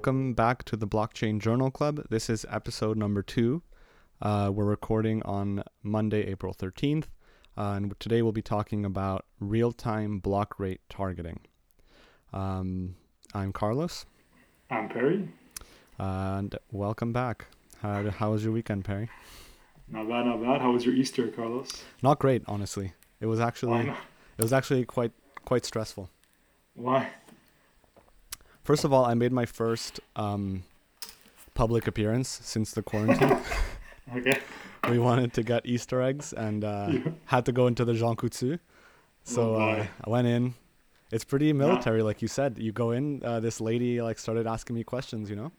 welcome back to the Blockchain Journal Club. This is episode number two. Uh, we're recording on Monday, April 13th, uh, and today we'll be talking about real time block rate targeting. Um, I'm Carlos, I'm Perry. and welcome back. How, how was your weekend, Perry? Not bad, not bad. How was your Easter, Carlos? Not great, honestly. It was actually it was actually quite quite stressful. Why? First of all, I made my first um, public appearance since the quarantine. Okay. we wanted to get Easter eggs and uh, Yeah. had to go into the Jean Coutu. So Oh, uh. I went in. It's pretty military, like you said. You go in. Uh, this lady like started asking me questions. You know,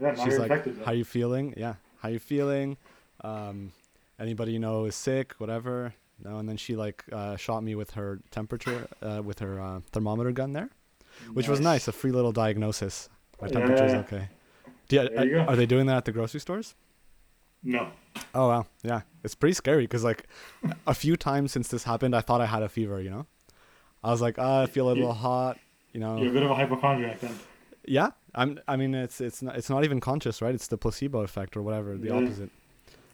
Yeah, she's like. "How you feeling? Yeah, how you feeling? Um, anybody you know is sick? Whatever." No, and then she like uh, shot me with her temperature, uh, with her uh, thermometer gun there, which was nice. A free little diagnosis. My temperature's yeah, okay. You, you are, they doing that at the grocery stores? No. Oh wow, yeah, it's pretty scary because like a few times since this happened, I thought I had a fever. You know, I was like, ah, I feel a You- little hot. You know, You're a bit of a hypochondriac then. yeah. I'm. I mean, it's it's not it's not even conscious, right? It's the placebo effect or whatever, the Yeah. opposite.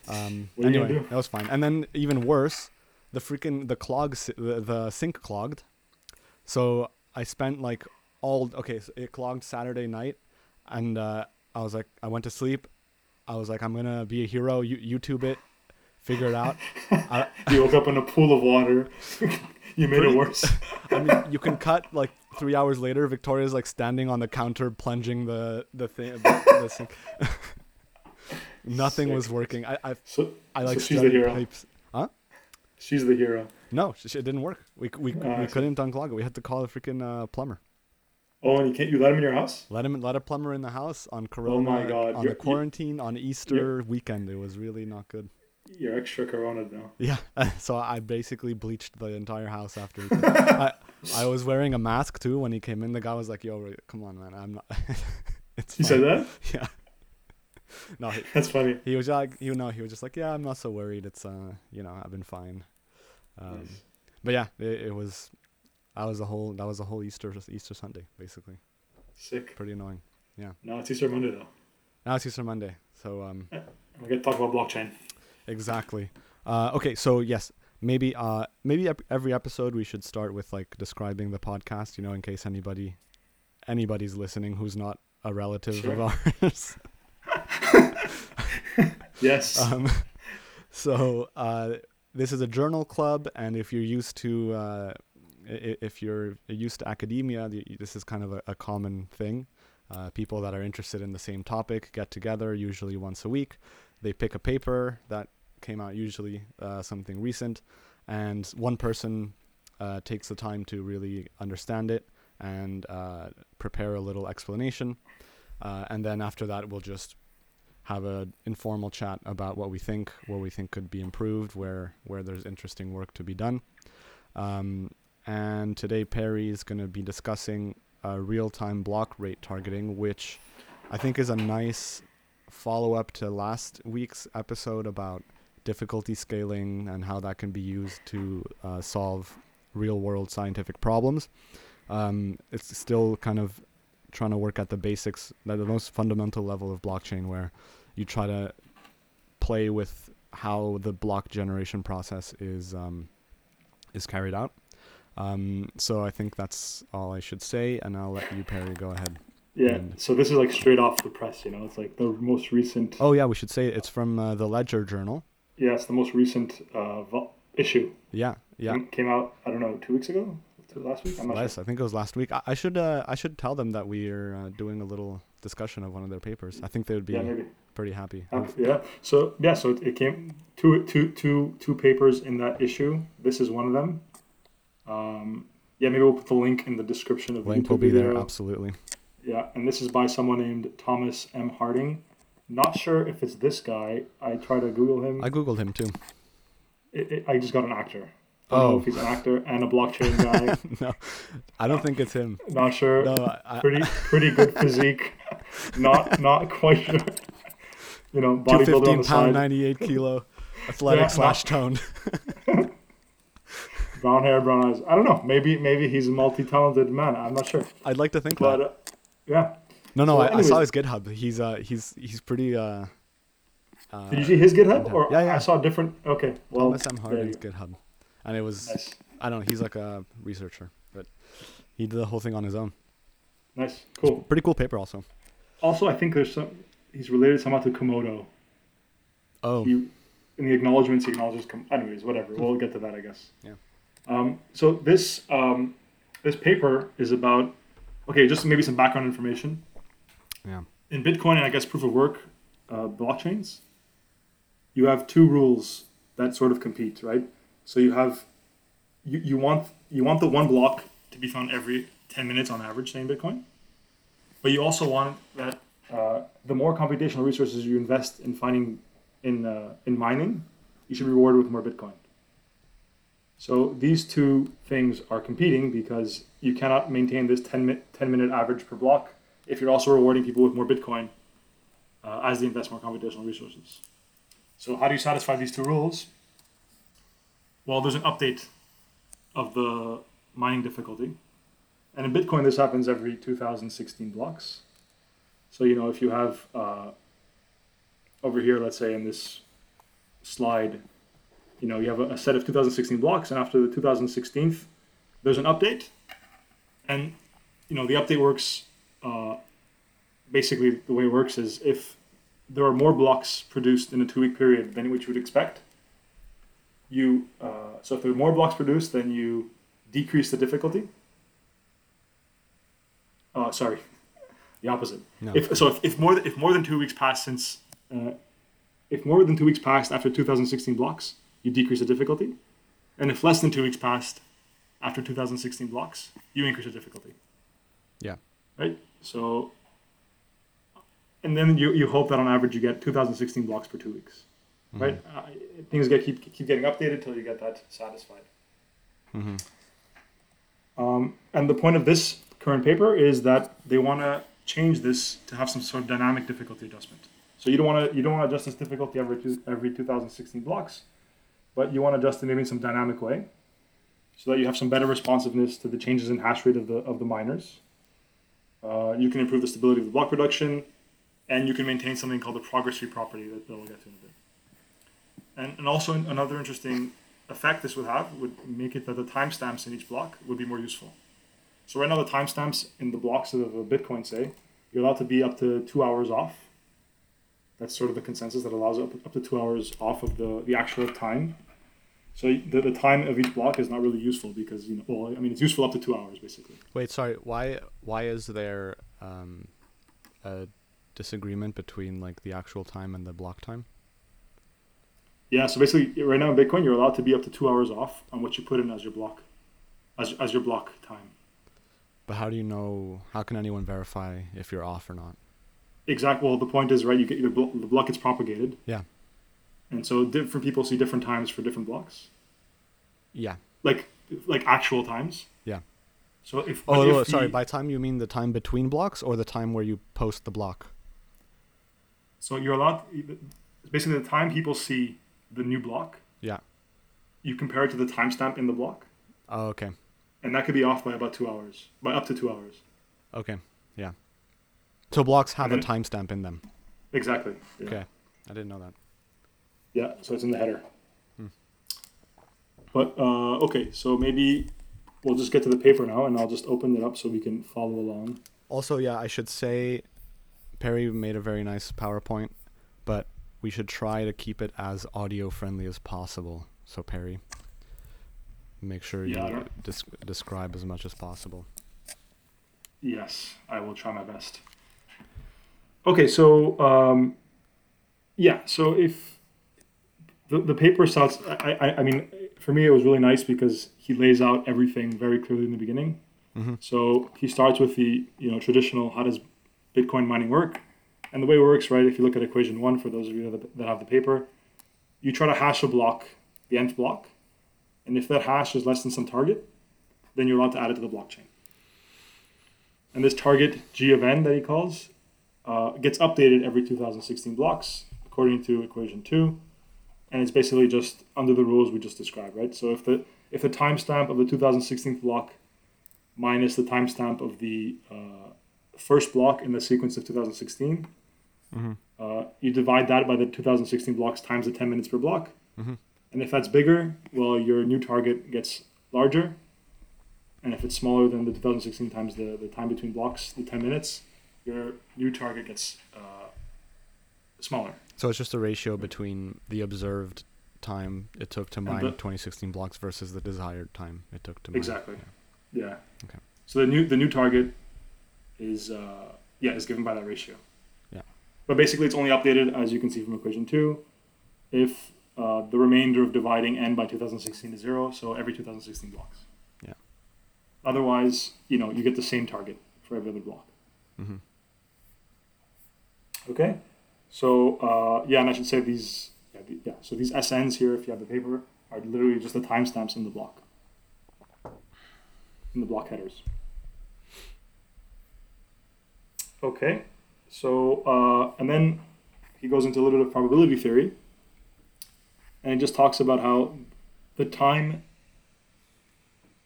Um. What you anyway, do? that was fine. And then even worse, the freaking the clog si- the, the sink clogged. So I spent like all okay. So it clogged Saturday night, and uh, I was like, I went to sleep. I was like, I'm gonna be a hero. You YouTube it, figure it out. I, You woke up in a pool of water. you made Pretty- it worse. I mean, you can cut like three hours later. Victoria's like standing on the counter, plunging the the thing. The, the sink. Nothing was working. I I, So, I like so she's the hero. pipes. Huh? She's the hero. No, it didn't work. We we, I we couldn't unclog it. We had to call a freaking uh, plumber. Oh, and you can't. You let him in your house? Let him let a plumber in the house on Corona. Oh my God, On you're- the quarantine on Easter weekend, it was really not good. You're extra corona now. Yeah, so I basically bleached the entire house after. I I was wearing a mask too when he came in. The guy was like, "Yo, come on, man, I'm not." it's You said that? Yeah. No, he, That's funny. he was like, you know, he was just like, yeah, I'm not so worried. It's, uh, you know, I've been fine. Um, Nice. But yeah, it, it was, that was a whole, that was the whole Easter, Easter Sunday, basically. Sick. Pretty annoying. Yeah. Now it's Easter Monday though. Now it's Easter Monday, so um, We get to talk about blockchain. exactly. Uh, okay, so yes, maybe, uh, maybe every episode we should start with like describing the podcast, you know, in case anybody, anybody's listening who's not a relative Sure. of ours. Yes. Um, so uh, this is a journal club, and if you're used to uh, if you're used to academia, this is kind of a, a common thing. Uh, people that are interested in the same topic get together, usually once a week. They pick a paper that came out, usually uh, something recent, and one person uh, takes the time to really understand it and uh, prepare a little explanation. Uh, and then after that, we'll just have an informal chat about what we think, what we think could be improved, where where there's interesting work to be done. Um, and today Perry is going to be discussing uh, real-time block rate targeting, which I think is a nice follow-up to last week's episode about difficulty scaling and how that can be used to uh, solve real-world scientific problems. Um, it's still kind of trying to work at the basics, at the most fundamental level of blockchain, where you try to play with how the block generation process is um, is carried out. Um, so I think that's all I should say, and I'll let you, Perry, go ahead. yeah. and- So this is like straight off the press. You know, it's like the most recent. Oh yeah, we should say it's from uh, the Ledger Journal. Yeah, it's the most recent uh, vo- issue. Yeah, yeah. Came- Came out. I don't know, two weeks ago. Last week. I'm sure. I think it was last week. I, I should uh, I should tell them that we are uh, doing a little discussion of one of their papers. I think they would be Yeah, maybe. Pretty happy. Uh, yeah. So yeah. So it, it came two, two, two, two papers in that issue. This is one of them. Um, yeah, maybe we'll put the link in the description of the Link YouTube will be there, absolutely. Yeah, and this is by someone named Thomas M. Harding. Not sure if it's this guy. I tried to Google him. I googled him too. It, it, I just got an actor. I don't know Oh. if he's an actor and a blockchain guy. no, I don't think it's him. Not sure. No, I, I, Pretty pretty good physique. Not not quite sure. You know, two bodybuilder on fifteen the pound, ninety eight kilo, athletic Yeah, slash toned. brown hair, brown eyes. I don't know. Maybe maybe he's a multi-talented man. I'm not sure. I'd like to think But that. uh, yeah, No, no, So I, I saw his GitHub. He's uh he's he's pretty uh. uh Did you see his GitHub? Or Yeah, yeah. I saw a different. Okay, well, Thomas M. Harding's GitHub, and it was nice, I don't know. He's like a researcher, but he did the whole thing on his own. nice, cool. Pretty cool paper, also. Also, I think there's some. He's related somehow to Komodo. Oh, He, in the acknowledgments, he acknowledges. Com- anyways, whatever. We'll get to that, I guess. Yeah. Um, so this um, this paper is about. Okay, just maybe some background information. yeah. in Bitcoin and I guess proof of work uh, blockchains, you have two rules that sort of compete, right? So you have you, you want you want the one block to be found every ten minutes on average, say in Bitcoin, but you also want that uh, the more computational resources you invest in finding in uh, in mining, you should be rewarded with more Bitcoin. So these two things are competing because you cannot maintain this 10, mi- 10 minute average per block if you're also rewarding people with more Bitcoin uh, as they invest more computational resources. So how do you satisfy these two rules? Well, there's an update of the mining difficulty. And in Bitcoin, this happens every 2016 blocks. So, you know, if you have uh, over here, let's say in this slide, you know, you have a, a set of 2016 blocks, and after the 2016th, there's an update. And, you know, the update works uh, basically the way it works is if there are more blocks produced in a two week period than what you would expect, you uh, so if there are more blocks produced, then you decrease the difficulty. Uh, sorry, the opposite. No. If so, if, if more than, if more than two weeks passed since uh, if more than two weeks passed after 2016 blocks, you decrease the difficulty, and if less than two weeks passed after 2016 blocks, you increase the difficulty Yeah. right? So, and then you, you hope that on average you get 2016 blocks per two weeks, right? Uh, things get keep keep getting updated until you get that satisfied. Mm-hmm. Um, and the point of this current paper is that they want to change this to have some sort of dynamic difficulty adjustment. So you don't want to you don't want to adjust this difficulty every two, every 2016 blocks, but you want to adjust it maybe in some dynamic way, so that you have some better responsiveness to the changes in hash rate of the of the miners. Uh, you can improve the stability of the block production, and you can maintain something called the progress-free property that we'll get to in a bit. And, and also another interesting effect this would have would make it that the timestamps in each block would be more useful. So right now the timestamps in the blocks of a Bitcoin say you're allowed to be up to two hours off. That's sort of the consensus that allows up, up to two hours off of the, the actual time. So the, the time of each block is not really useful because you know well I mean it's useful up to two hours basically. Wait, sorry. Why why is there um, a disagreement between like the actual time and the block time? Yeah, so basically, right now in Bitcoin, you're allowed to be up to two hours off on what you put in as your block, as, as your block time. But how do you know? How can anyone verify if you're off or not? Exactly. Well, the point is, right? You get your blo- the block gets propagated, Yeah. and so different people see different times for different blocks, Yeah. like like actual times. Yeah. So if Oh, if oh, sorry. the- By time you mean the time between blocks or the time where you post the block? so you're allowed basically the time people see the new block, Yeah. you compare it to the timestamp in the block, Oh, okay. And that could be off by about two hours, by up to two hours. Okay. Yeah. So blocks have a timestamp in them. Exactly. Yeah. Okay. I didn't know that. Yeah, so it's in the header. Hmm. But uh, okay, so maybe we'll just get to the paper now, and I'll just open it up so we can follow along. Also, yeah, I should say Perry made a very nice PowerPoint, but we should try to keep it as audio friendly as possible. So Perry, make sure Yeah, you describe as much as possible. Yes, I will try my best. Okay, so um, yeah, so if the, the paper starts, I, I, I mean, for me, it was really nice because he lays out everything very clearly in the beginning. hmm So he starts with the you know traditional how does Bitcoin mining work, and the way it works, right? If you look at equation one, for those of you that, that have the paper, you try to hash a block, the nth block, and if that hash is less than some target, then you're allowed to add it to the blockchain. And this target g of n that he calls uh, gets updated every 2016 blocks according to equation two, and it's basically just under the rules we just described, right? So if the if the timestamp of the 2016 block minus the timestamp of the uh, first block in the sequence of 2016. Mm-hmm. Uh, you divide that by the 2016 blocks times the 10 minutes per block. Mm-hmm. And if that's bigger, well, your new target gets larger. And if it's smaller than the 2016 times the, the time between blocks, the 10 minutes, your new target gets uh, smaller. So it's just a ratio between the observed time it took to mine the- 2016 blocks versus the desired time it took to mine. Exactly. Yeah. Yeah. Okay. So the new the new target is uh, yeah is given by that ratio. Yeah. But basically, it's only updated as you can see from equation two, if uh, the remainder of dividing n by 2016 is zero. So every 2016 blocks. Yeah. Otherwise, you know, you get the same target for every other block. Mm-hmm. Okay. So uh, yeah, and I should say these yeah, the, yeah. So these SNs here, if you have the paper, are literally just the timestamps in the block. In the block headers. Okay. So uh, and then he goes into a little bit of probability theory, and it just talks about how the time.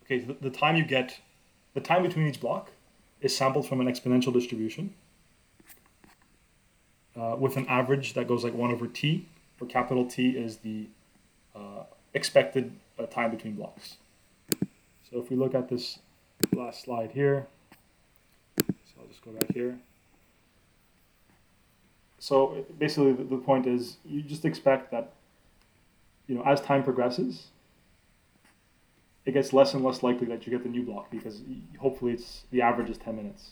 Okay, the, the time you get, the time between each block, is sampled from an exponential distribution uh, with an average that goes like 1 over t, where capital T is the uh, expected uh, time between blocks. So if we look at this last slide here, so I'll just go back here. So basically, the, the point is you just expect that, you know, as time progresses, it gets less and less likely that you get the new block because hopefully it's the average is 10 minutes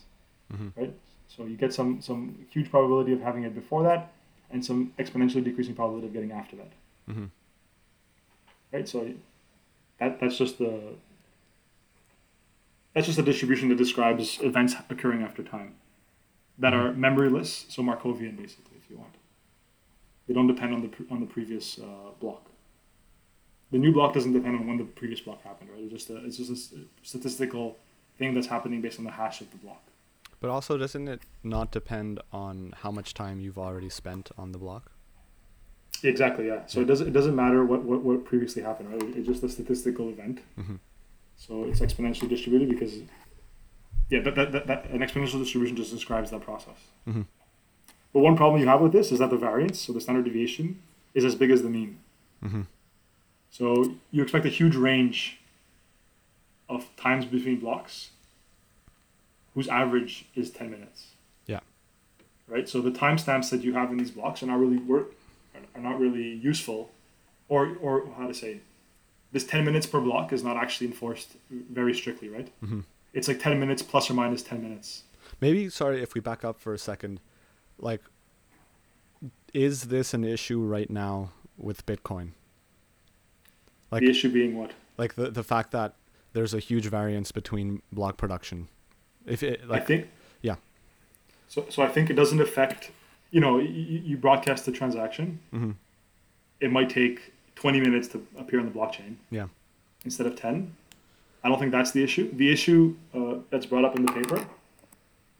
Mm-hmm. so you get some some huge probability of having it before that, and some exponentially decreasing probability of getting after that. Mm-hmm. Right. So that that's just the that's just a distribution that describes events occurring after time that are memoryless, so Markovian basically, if you want. They don't depend on the on the previous uh, block. The new block doesn't depend on when the previous block happened, right? It's just a, it's just a statistical thing that's happening based on the hash of the block. But also, doesn't it not depend on how much time you've already spent on the block? Exactly, yeah. So it doesn't it doesn't matter what, what, what previously happened, right? It's just a statistical event. Mm-hmm. So it's exponentially distributed because yeah, that, that, that, that an exponential distribution just describes that process. Mhm. But one problem you have with this is that the variance, so the standard deviation, is as big as the mean. Mm-hmm. So you expect a huge range of times between blocks whose average is 10 minutes. Yeah. Right? So the timestamps that you have in these blocks are not really work are not really useful or or how to say this 10 minutes per block is not actually enforced very strictly, right? Mhm. It's like 10 minutes plus or minus 10 minutes. Maybe, sorry, if we back up for a second, like, is this an issue right now with Bitcoin? Like, the issue being what? like the the fact that there's a huge variance between block production. If it I like, think yeah. So so I think it doesn't affect you know, you, you broadcast the transaction. hmm it might take 20 minutes to appear on the blockchain yeah, instead of 10. I don't think that's the issue. The issue uh, that's brought up in the paper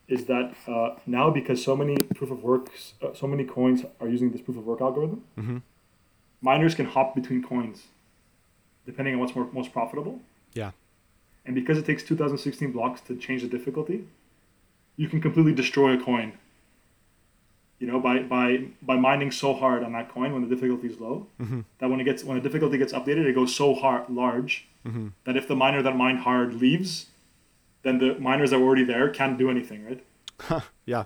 is that uh, now because so many proof of works, uh, so many coins are using this proof of work algorithm, hmm miners can hop between coins depending on what's more, most profitable. yeah, And because it takes 2016 blocks to change the difficulty, you can completely destroy a coin. You know, by, by by mining so hard on that coin when the difficulty is low, hmm that when it gets when the difficulty gets updated, it goes so hard large hmm that if the miner that mined hard leaves, then the miners that were already there can't do anything, right? yeah.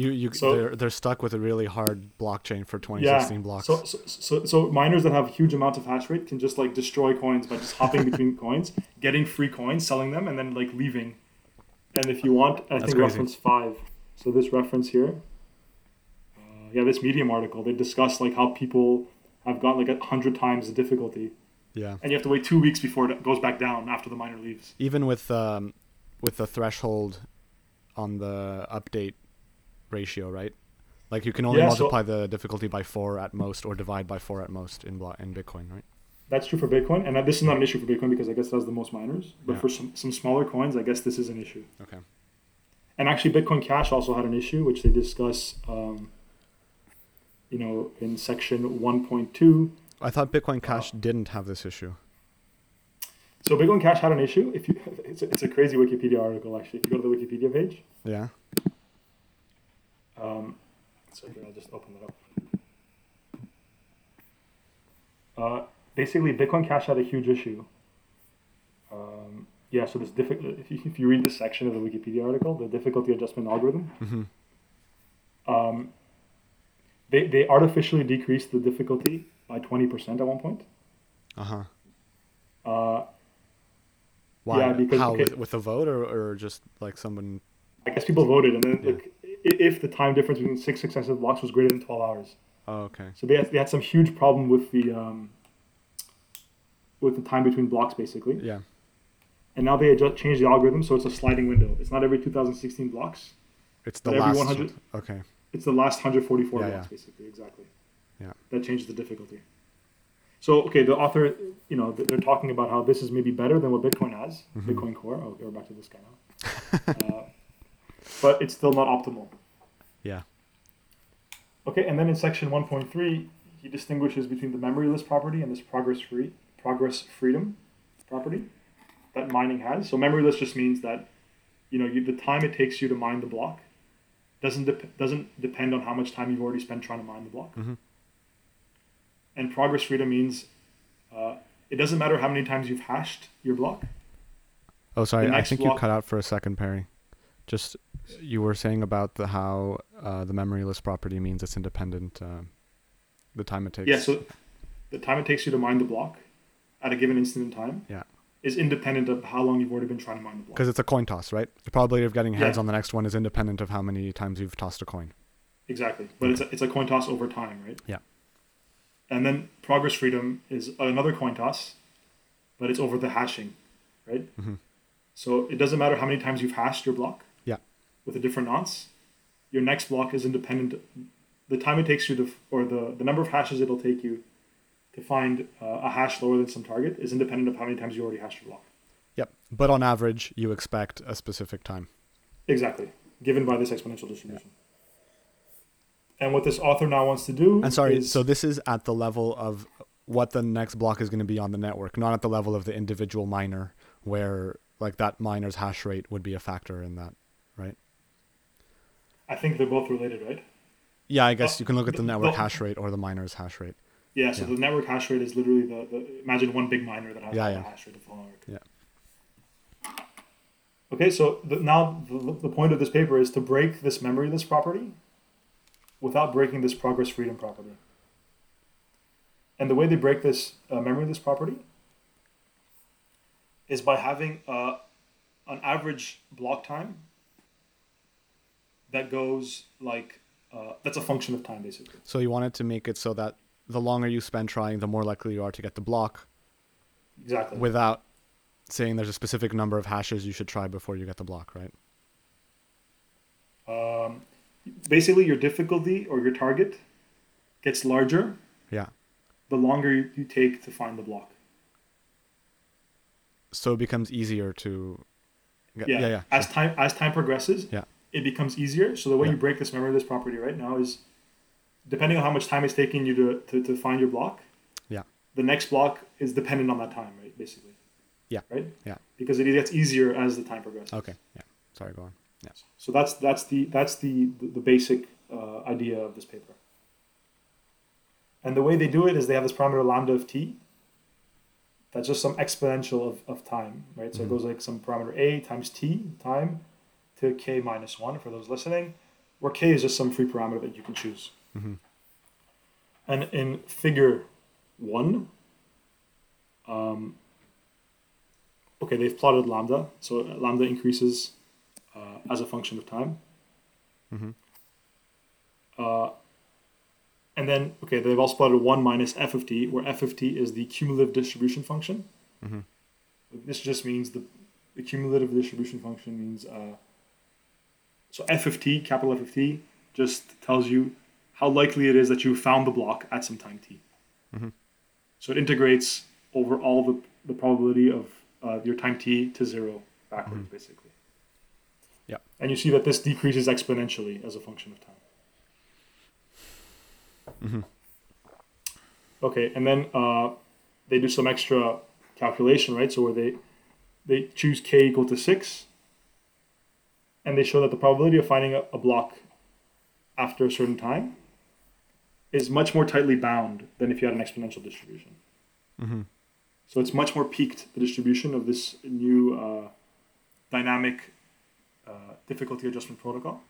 You you So- they're they're stuck with a really hard blockchain for 2016 blocks. So, so so so miners that have huge amounts of hash rate can just like destroy coins by just hopping between coins, getting free coins, selling them, and then like leaving. And if you want, I That's think crazy. reference five. So this reference here, uh, yeah, this Medium article, they discuss like how people have got like a hundred times the difficulty, yeah. and you have to wait two weeks before it goes back down after the miner leaves. Even with um with the threshold on the update ratio, right? Like you can only Yeah, so- multiply the difficulty by four at most, or divide by four at most in blo- in Bitcoin, right? That's true for Bitcoin, and this is not an issue for Bitcoin because I guess it has the most miners. But Yeah. for some, some smaller coins, I guess this is an issue. Okay. And actually, Bitcoin Cash also had an issue, which they discuss, um, you know, in section 1.2. I thought Bitcoin Uh, Cash didn't have this issue. So Bitcoin Cash had an issue. If you, it's a, it's a crazy Wikipedia article actually. If you go to the Wikipedia page, Yeah. Um, so here I'll just open it up. Uh, basically, Bitcoin Cash had a huge issue. Um, yeah, so this difficult. If you, if you read this section of the Wikipedia article, the difficulty adjustment algorithm, Mm-hmm. um, they they artificially decreased the difficulty by twenty percent at one point. Uh huh. Uh, Why? Yeah, because- How okay. with, with a vote or, or just like someone? I guess people voted, and then Yeah. like, i- if the time difference between six successive blocks was greater than twelve hours, Oh, okay. so they had, they had some huge problem with the um, with the time between blocks, basically. Yeah. And now they just changed the algorithm, so it's a sliding window. It's not every 2016 blocks. It's the last. 100 Okay. It's the last 144 Yeah, blocks, yeah. basically, exactly. Yeah. That changes the difficulty. So, okay, the author, you know, they're talking about how this is maybe better than what Bitcoin has, Mhm. Bitcoin Core. Oh, we're back to this guy now. uh, but it's still not optimal. Yeah. Okay, and then in section 1.3, he distinguishes between the memoryless property and this progress free progress freedom property that mining has. So memoryless just means that you know you, the time it takes you to mine the block doesn't dep- doesn't depend on how much time you've already spent trying to mine the block. Mhm. And progress freedom means uh, it doesn't matter how many times you've hashed your block. Oh, sorry. I think block- you cut out for a second, Perry. Just you were saying about the how uh, the memoryless property means it's independent. Uh, the time it takes. Yeah, so the time it takes you to mine the block at a given instant in time Yeah. is independent of how long you've already been trying to mine the block. Because it's a coin toss, right? The probability of getting heads Yeah. on the next one is independent of how many times you've tossed a coin. Exactly, but it's a, it's a coin toss over time, right? Yeah. And then progress freedom is another coin toss, but it's over the hashing, right? Mhm. So it doesn't matter how many times you've hashed your block. Yeah. With a different nonce, your next block is independent. The time it takes you to, or the the number of hashes it'll take you to find uh, a hash lower than some target is independent of how many times you already hashed your block. Yep. But on average, you expect a specific time. Exactly, given by this exponential distribution. And what this author now wants to do And sorry, is so this is at the level of what the next block is going to be on the network, not at the level of the individual miner, where like that miner's hash rate would be a factor in that? I think they're both related, right? Yeah, I guess Uh, you can look at the the- network the- hash rate or the miner's hash rate. Yeah, so Yeah. the network hash rate is literally the, the imagine one big miner that has Yeah, yeah. the hash rate of the whole network. Yeah. Okay, so the, now the, the point of this paper is to break this memoryless property without breaking this progress freedom property. And the way they break this uh, memoryless property is by having uh, an average block time that goes like uh, that's a function of time basically. So you wanted to make it so that the longer you spend trying, the more likely you are to get the block Exactly. without saying there's a specific number of hashes you should try before you get the block, right? um, basically your difficulty or your target gets larger Yeah. the longer you, take to find the block. So it becomes easier to get, Yeah. yeah, yeah. As time as time progresses, Yeah. It becomes easier. So the way Yeah. you break this memory of this property right now is depending on how much time it's taking you to, to, to find your block. Yeah. The next block is dependent on that time, right? Basically. Yeah. Right. Yeah. Because it gets easier as the time progresses. Okay. Yeah. Sorry, go on. Yeah. So that's that's the that's the the, the basic uh, idea of this paper. And the way they do it is they have this parameter lambda of t. That's just some exponential of, of time, right? So Mhm. it goes like some parameter a times t time to k minus one for those listening, where k is just some free parameter that you can choose. hmm And in figure one, um, okay, they've plotted lambda. So lambda increases uh, as a function of time. hmm Uh, and then, okay, they've also plotted 1 minus f of t, where f of t is the cumulative distribution function. hmm This just means the, the cumulative distribution function means, uh, so f of t, capital F of t, just tells you how likely it is that you found the block at some time t. Mhm. So it integrates over all the, the probability of uh, your time t to zero backwards, basically. Yeah. And you see that this decreases exponentially as a function of time. Mm-hmm. Okay, and then uh, they do some extra calculation, right? So where they they choose k equal to six, and they show that the probability of finding a, a block after a certain time is much more tightly bound than if you had an exponential distribution. Mm-hmm. So it's much more peaked the distribution of this new uh, dynamic uh, difficulty adjustment protocol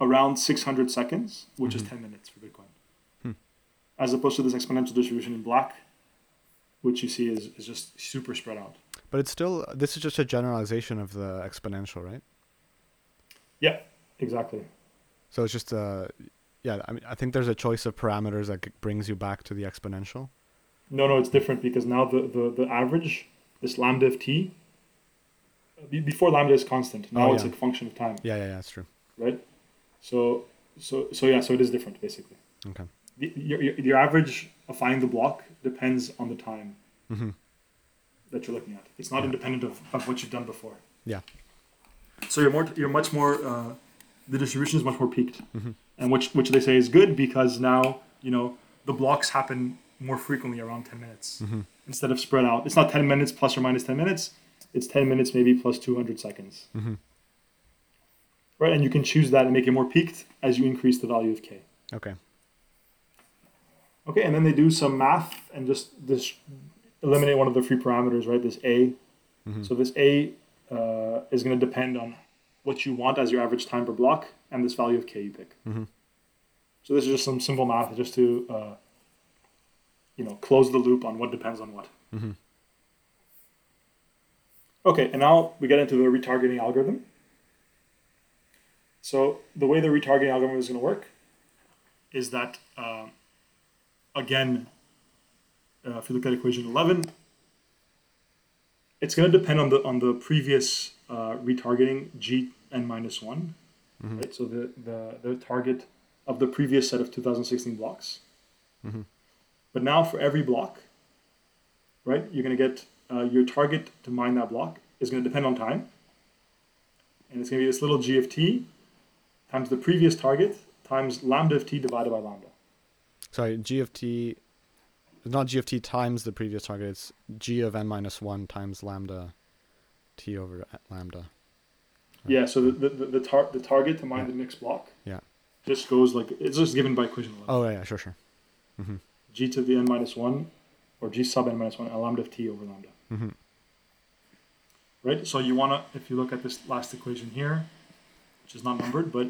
around 600 seconds, which is 10 minutes for Bitcoin, Hmm. as opposed to this exponential distribution in black, which you see is, is just super spread out. But it's still this is just a generalization of the exponential, right? Yeah, exactly. So it's just uh yeah, I mean I think there's a choice of parameters that brings you back to the exponential. No, no, it's different because now the, the, the average, this lambda of t, before lambda is constant. Now Oh, it's yeah. a function of time, Yeah, yeah, yeah, that's true. right? So, so, so yeah, so it is different basically. Okay. The, your, your, your average of finding the block depends on the time Mm-hmm. That you're looking at. It's not independent of, of what you've done before. Yeah. So you're more, you're much more, uh, the distribution is much more peaked, Mm-hmm. and which which they say is good because now you know the blocks happen more frequently around 10 minutes Mm-hmm. instead of spread out. It's not 10 minutes plus or minus 10 minutes. It's 10 minutes maybe plus 200 seconds. Mm-hmm. Right, and you can choose that and make it more peaked as you increase the value of k. Okay. Okay, and then they do some math and just this eliminate one of the free parameters, right? This a. Mm-hmm. So this a uh, is going to depend on what you want as your average time per block and this value of k you pick. Mm-hmm. So this is just some simple math just to uh, you know close the loop on what depends on what. Mm-hmm. Okay, and now we get into the retargeting algorithm. So the way the retargeting algorithm is going to work is that um, again, uh, if you look at equation eleven, it's going to depend on the on the previous uh, retargeting g n minus one, Mhm. right? So the, the the target of the previous set of 2016 blocks. Mhm. But now for every block, right, you're going to get uh, your target to mine that block is going to depend on time, and it's going to be this little g of t times the previous target times lambda of t divided by lambda. Sorry, G of t not G of t times the previous target, it's G of n minus one times lambda t over lambda. Yeah, so the the, the, tar- the target to mine Yeah. the next block Yeah. just goes like it's just given by equation 11. Oh yeah, yeah, sure, sure. Mm-hmm. g to the n minus 1 or g sub n minus 1 and lambda of t over lambda. Mm-hmm. Right? So you want to, if you look at this last equation here, which is not numbered, but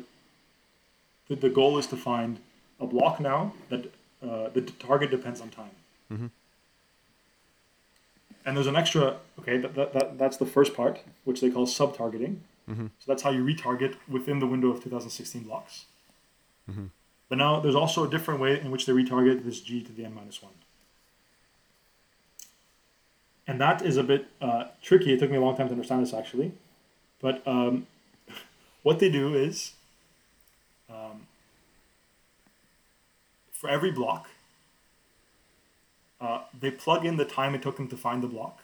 the, the goal is to find a block now that uh, the target depends on time. Mhm. And there's an extra, okay, that, that, that, that's the first part, which they call sub-targeting. Mm-hmm. So that's how you retarget within the window of 2016 blocks. Mm-hmm. But now there's also a different way in which they retarget this g to the n minus 1. And that is a bit uh, tricky. It took me a long time to understand this actually. But um, what they do is um, for every block, they plug in the time it took them to find the block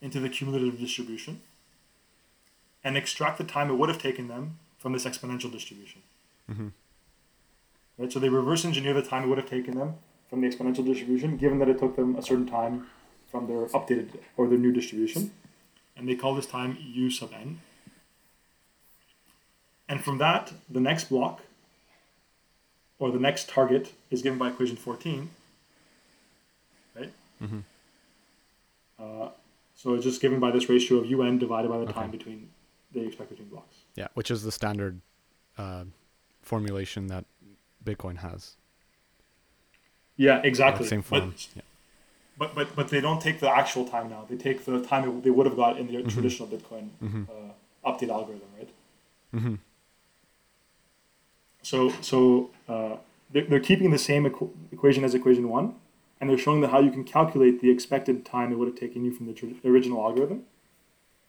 into the cumulative distribution and extract the time it would have taken them from this exponential distribution. Mm-hmm. Right? So they reverse engineer the time it would have taken them from the exponential distribution, given that it took them a certain time from their updated or their new distribution. And they call this time u sub n. And from that, the next block or the next target is given by equation 14. Mm-hmm. Uh, so it's just given by this ratio of un divided by the Okay. time between they expect between blocks. Yeah, which is the standard uh, formulation that Bitcoin has. Yeah, exactly. same But- form. yeah. But but but they don't take the actual time now. They take the time it- they would have got in the traditional Bitcoin Mhm. uh, update algorithm, right? Mm-hmm. So so uh, they're, they're keeping the same equ- equation as equation one, and they're showing that how you can calculate the expected time it would have taken you from the tr- original algorithm,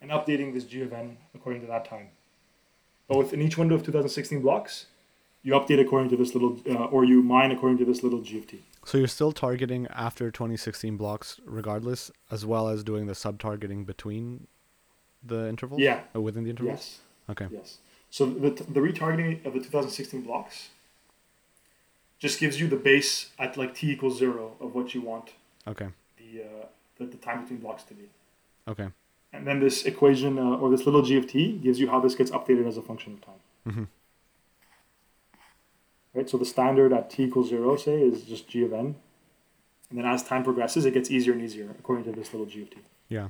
and updating this g of n according to that time. But within each window of 2016 blocks, you update according to this little, uh, or you mine according to this little g of t. So you're still targeting after 2016 blocks regardless, as well as doing the sub-targeting between the intervals? Yeah. Or within the intervals? Yes. Okay. Yes. So the, the retargeting of the 2016 blocks just gives you the base at like t equals zero of what you want Okay. the uh, the, the time between blocks to be. Okay. And then this equation uh, or this little g of t gives you how this gets updated as a function of time. Mm-hmm. Right. So the standard at t equals zero, say, is just g of n, and then as time progresses, it gets easier and easier according to this little g of t. Yeah.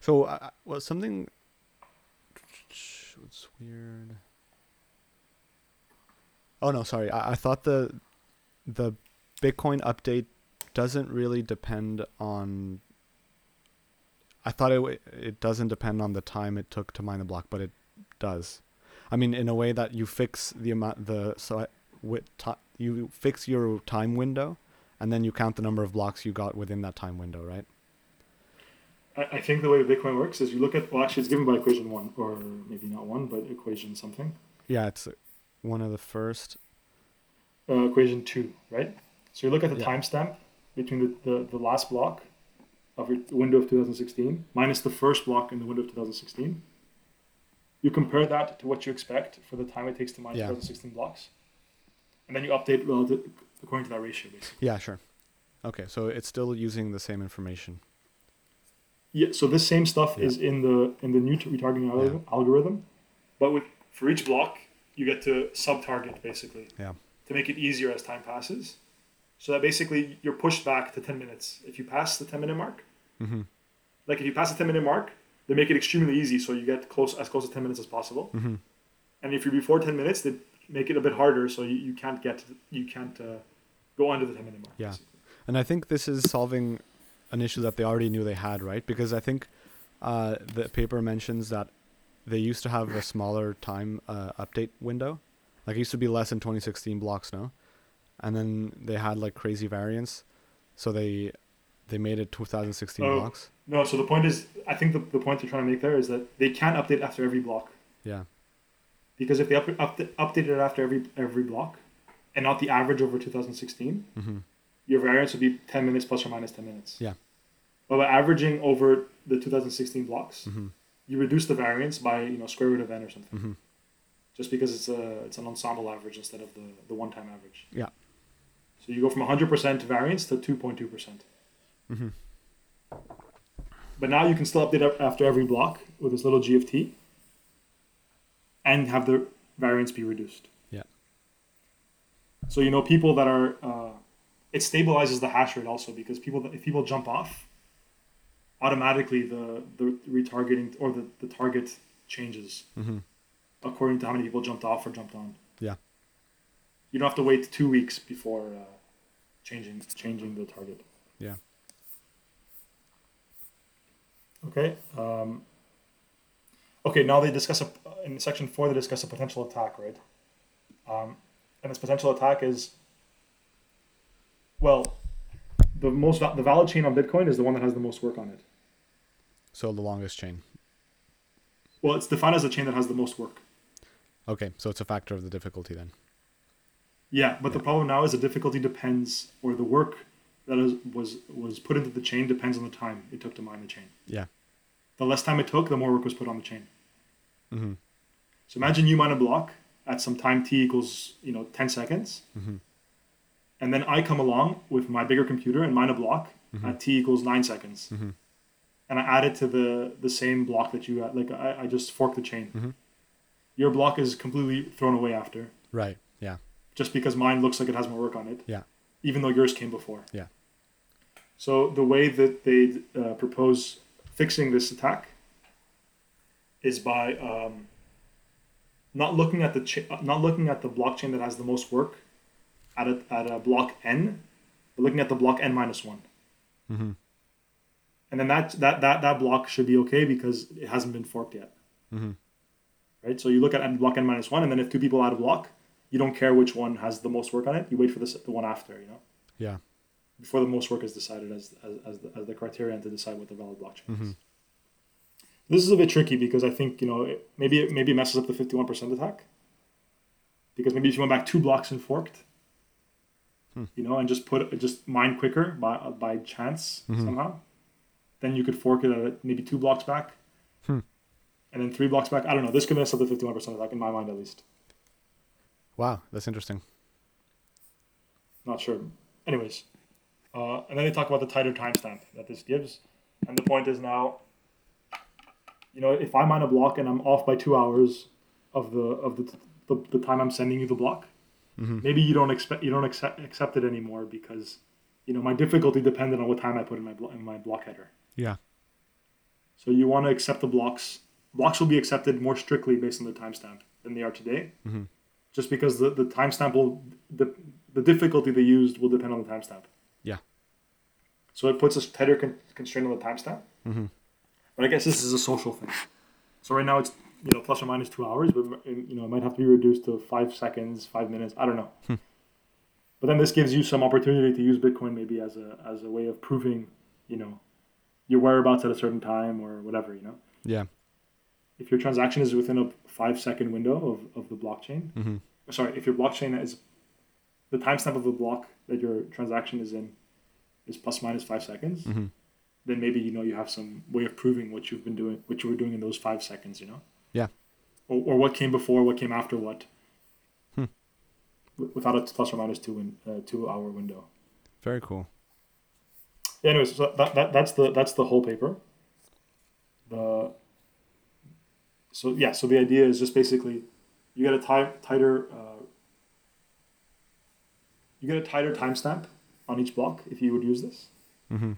So, uh, well, something. What's weird? Oh no, sorry. I, I thought the the Bitcoin update doesn't really depend on. I thought it it doesn't depend on the time it took to mine the block, but it does. I mean, in a way that you fix the amount the so I- with ti you fix your time window, and then you count the number of blocks you got within that time window, right? I, I think the way Bitcoin works is you look at well, actually, it's given by equation one, or maybe not one, but equation something. Yeah, it's one of the first. uh, equation two, right? So you look at the Yeah. timestamp between the, the, the last block of your window of 2016 minus the first block in the window of 2016. You compare that to what you expect for the time it takes to mine Yeah. 2016 blocks. And then you update relative according to that ratio, basically. Yeah, sure. Okay, so it's still using the same information. Yeah, so this same stuff Yeah. is in the in the new retargeting algorithm, algorithm, but with for each block you get to sub target basically. Yeah. To make it easier as time passes, so that basically you're pushed back to ten minutes if you pass the ten minute mark. Mm-hmm. Like if you pass the ten minute mark, they make it extremely easy, so you get close as close to ten minutes as possible. Mm-hmm. And if you're before ten minutes, they make it a bit harder, so you, you can't get you can't uh, go under the ten minute mark. Yeah. basically. And I think this is solving an issue that they already knew they had, right? Because I think uh, the paper mentions that they used to have a smaller time uh, update window. Like it used to be less than 2016 blocks now, and then they had like crazy variance, so they they made it 2016 Oh. blocks. No, so the point is, I think the, the point they're trying to make there is that they can't update after every block. Yeah. Because if they up, up, updated it after every every block, and not the average over 2016, Mm-hmm. your variance would be 10 minutes plus or minus 10 minutes. Yeah. But by averaging over the 2016 blocks, Mm-hmm. You reduce the variance by you know square root of n or something. Mm-hmm. Just because it's a it's an ensemble average instead of the the one time average. Yeah. So you go from 100% variance to 2.2%. Mm-hmm. But now you can still update after every block with this little GFT and have the variance be reduced. Yeah. So you know people that are uh, it stabilizes the hash rate also because people that, if people jump off, automatically the the retargeting or the, the target changes Mm-hmm. according to how many people jumped off or jumped on. Yeah. You don't have to wait two weeks before uh, changing changing the target. Yeah. Okay. Um, okay. Now they discuss a, in section four. They discuss a potential attack, right? Um, and this potential attack is, well, the most the valid chain on Bitcoin is the one that has the most work on it. So the longest chain. Well, it's defined as a chain that has the most work. Okay, so it's a factor of the difficulty then. Yeah, but the problem now is the difficulty depends, or the work that is, was was put into the chain depends on the time it took to mine the chain. Yeah. The less time it took, the more work was put on the chain. Mm-hmm. So imagine you mine a block at some time t equals you know ten seconds, Mm-hmm. and then I come along with my bigger computer and mine a block Mhm. at t equals nine seconds, Mm-hmm. And I add it to the the same block that you got. Like I, I just fork the chain. Mhm. Your block is completely thrown away after, Right. Yeah. just because mine looks like it has more work on it. Yeah. Even though yours came before. Yeah. So the way that they uh, propose fixing this attack is by um, not looking at the cha- not looking at the blockchain that has the most work at a, at a block n, but looking at the block n minus one, Mm-hmm. And then that that that that block should be okay because it hasn't been forked yet, Mm-hmm. right? So you look at block n minus one, and then if two people add a block, you don't care which one has the most work on it. You wait for the the one after, you know, Yeah. before the most work is decided as as as the, as the criterion to decide what the valid blockchain Mhm. is. This is a bit tricky because I think you know it, maybe it maybe it messes up the fifty one percent attack. Because maybe if you went back two blocks and forked, Hmm. you know, and just put just mine quicker by by chance Mhm. somehow, then you could fork it at maybe two blocks back, Hmm. and then three blocks back. I don't know. This could mess up the fifty one percent attack in my mind at least. Wow, that's interesting. Not sure. Anyways, Uh, and then they talk about the tighter timestamp that this gives. And the point is now, you know, if I mine a block and I'm off by two hours of the of the the, the time I'm sending you the block, hmm maybe you don't expect you don't accept accept it anymore because, you know, my difficulty depended on what time I put in my blo- in my block header. Yeah. So you want to accept the blocks. Blocks will be accepted more strictly based on the timestamp than they are today, Mhm. just because the, the timestamp will the, the difficulty they used will depend on the timestamp. Yeah. So it puts a tighter con- constraint on the timestamp. hmm But I guess this is a social thing. So right now it's you know plus or minus two hours, but you know it might have to be reduced to five seconds, five minutes. I don't know. Hmm. But then this gives you some opportunity to use Bitcoin maybe as a as a way of proving you know your whereabouts at a certain time or whatever. You know Yeah. if your transaction is within a five second window of, of the blockchain, hmm sorry, if your blockchain is the timestamp of the block that your transaction is in is plus minus five seconds, hmm then maybe you know you have some way of proving what you've been doing, what you were doing in those five seconds, you know? Yeah. Or, or what came before, what came after what, Hmm. without a plus or minus two win, uh, two hour window. Very cool. Yeah, anyways, so that, that that's the that's the whole paper. The so yeah, so the idea is just basically you get a ti- tighter uh, you get a tighter timestamp on each block if you would use this, hmm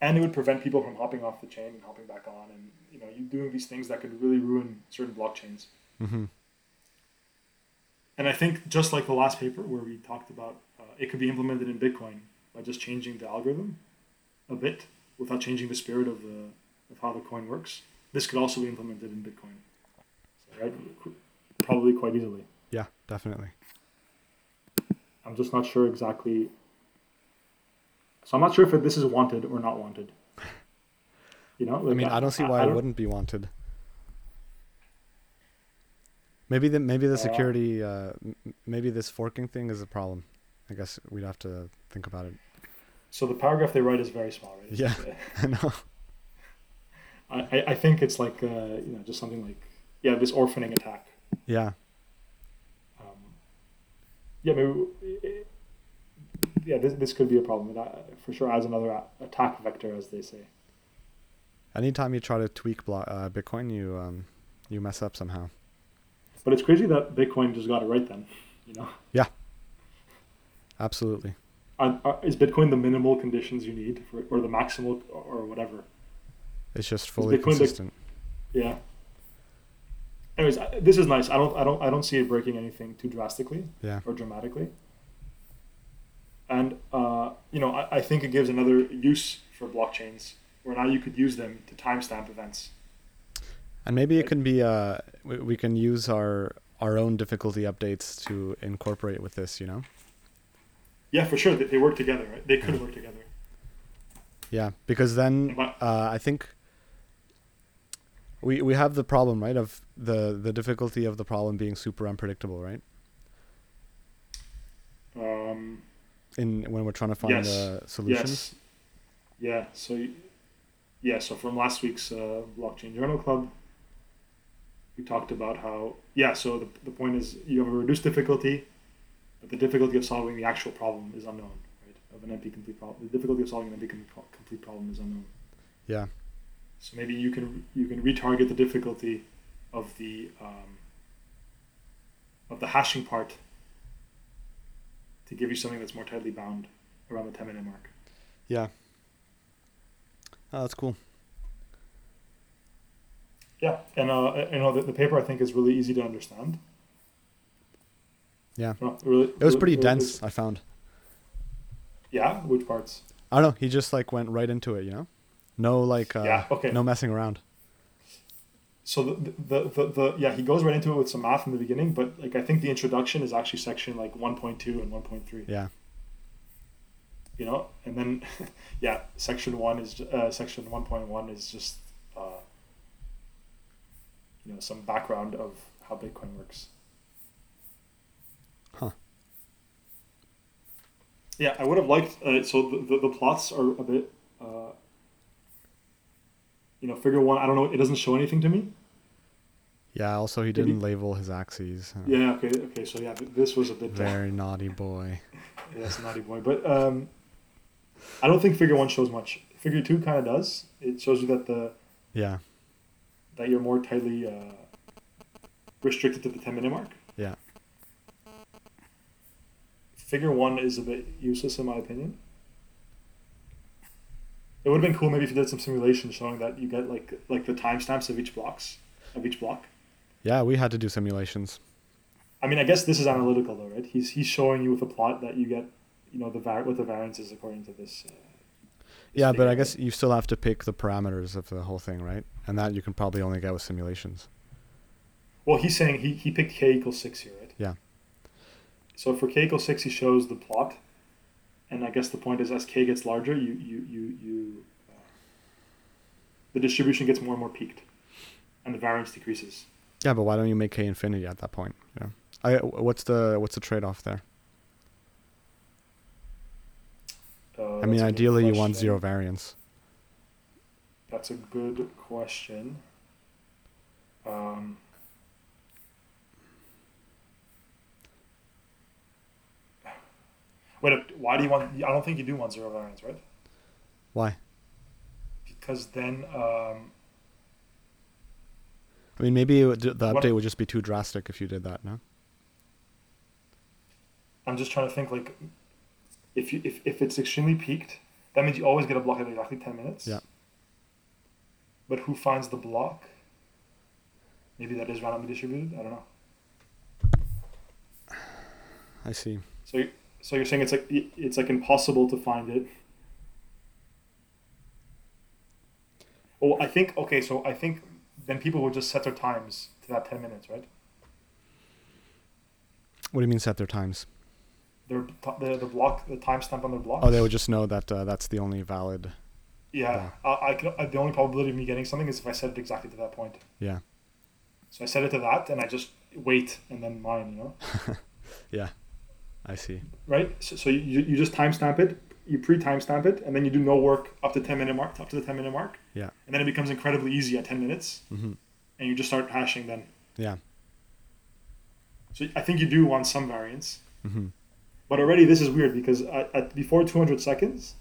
and it would prevent people from hopping off the chain and hopping back on, and you know you doing these things that could really ruin certain blockchains. hmm And I think just like the last paper where we talked about, uh, it could be implemented in Bitcoin by just changing the algorithm a bit without changing the spirit of the of how the coin works. This could also be implemented in Bitcoin, so, right? Probably quite easily. Yeah, definitely. I'm just not sure exactly. So I'm not sure if this is wanted or not wanted. You know, I mean, I don't see why I it don't- wouldn't be wanted. Maybe the maybe the Uh, security, uh, maybe this forking thing is a problem. I guess we'd have to think about it. So the paragraph they write is very small, right? Yeah. uh, I know. I, I- think it's like uh, you know just something like yeah this orphaning attack. Yeah. Um, yeah, maybe yeah this, this could be a problem. It, uh, for sure adds another attack vector, as they say. Anytime you try to tweak blo- uh, Bitcoin, you um, you mess up somehow. But it's crazy that Bitcoin just got it right then. You know, Yeah. Absolutely. Are, are, is Bitcoin the minimal conditions you need for, or the maximal or whatever? It's just fully Bitcoin the- consistent. Yeah. Anyways, this is nice. I don't I don't I don't see it breaking anything too drastically. Yeah. or dramatically. And uh, you know, I, I think it gives another use for blockchains where now you could use them to timestamp events. And maybe it can be uh, we, we can use our our own difficulty updates to incorporate with this. You know. Yeah, for sure. They, they work together. Right? They could work together. Yeah, because then uh, I think we we have the problem right of the the difficulty of the problem being super unpredictable, right? um, In when we're trying to find Yes. uh, solutions. yes, yeah. So yeah. So from last week's uh, blockchain journal club, we talked about how yeah. So the, the point is you have a reduced difficulty, but the difficulty of solving the actual problem is unknown. Right? Of an NP complete problem, the difficulty of solving an NP com- complete problem is unknown. Yeah. So maybe you can you can retarget the difficulty of the um, of the hashing part to give you something that's more tightly bound around the 10 minute mark. Yeah. Oh, that's cool. Yeah, and uh, you know the, the paper I think is really easy to understand. Yeah. Really, It was pretty really- dense. I found. Yeah, which parts? I don't know. He just like went right into it. You know. No like. Uh, Yeah, okay. No messing around. So the, the, the, the yeah he goes right into it with some math in the beginning, but like I think the introduction is actually section like 1.2 and 1.3. Yeah. you know and then yeah section one is uh, section 1.1 is just uh, you know some background of how bitcoin works Huh. yeah i would have liked uh, so the, the, the plots are a bit uh, you know figure one i don't know it doesn't show anything to me Yeah. Also, he Did he- didn't label his axes. Yeah okay okay so yeah this was a bit Very naughty boy. Yes, naughty boy. But um, I don't think Figure One shows much. Figure Two kind of does. It shows you that the Yeah. that you're more tightly uh, restricted to the ten minute mark. Yeah. Figure One is a bit useless in my opinion. It would have been cool maybe if you did some simulations showing that you get like like the timestamps of each blocks of each block. Yeah, we had to do simulations. I mean, I guess this is analytical though, right? He's he's showing you with a plot that you get, you know, the var- what the variance is according to this. Uh, this Yeah, but I guess you still have to pick the parameters of the whole thing, right? And that you can probably only get with simulations. Well, he's saying he, he picked k equals six here, right? So for k equals six, he shows the plot, and I guess the point is as k gets larger, you you you you, uh, the distribution gets more and more peaked, and the variance decreases. Yeah, but why don't you make k infinity at that point? Yeah. I what's the what's the trade off there? Uh, I mean, ideally you want zero variance. That's a good question. Um, wait, why do you want? I don't think you do want zero variance, right? Why? Because then, um, I mean, maybe it would, the What- update would just be too drastic if you did that, no? I'm just trying to think like, if you if, if it's extremely peaked, that means you always get a block at exactly ten minutes. Yeah. But who finds the block? Maybe that is randomly distributed. I don't know. I see. So, you- so you're saying it's like it's like impossible to find it. Oh, I think okay. So I think then people would just set their times to that ten minutes, right? What do you mean set their times? Their the the block the timestamp on their block. Oh, they would just know that uh, that's the only valid. Yeah, I, I can. I, the only probability of me getting something is if I set it exactly to that point. Yeah. So I set it to that, and I just wait and then mine. You know, Yeah. I see. right? So, so you you just timestamp it. You pre timestamp it, and then you do no work up to ten minute mark, up to the ten minute mark. Yeah. And then it becomes incredibly easy at ten minutes. hmm and you just start hashing then. Yeah. So I think you do want some variance, hmm but already this is weird because at, at before 200 seconds,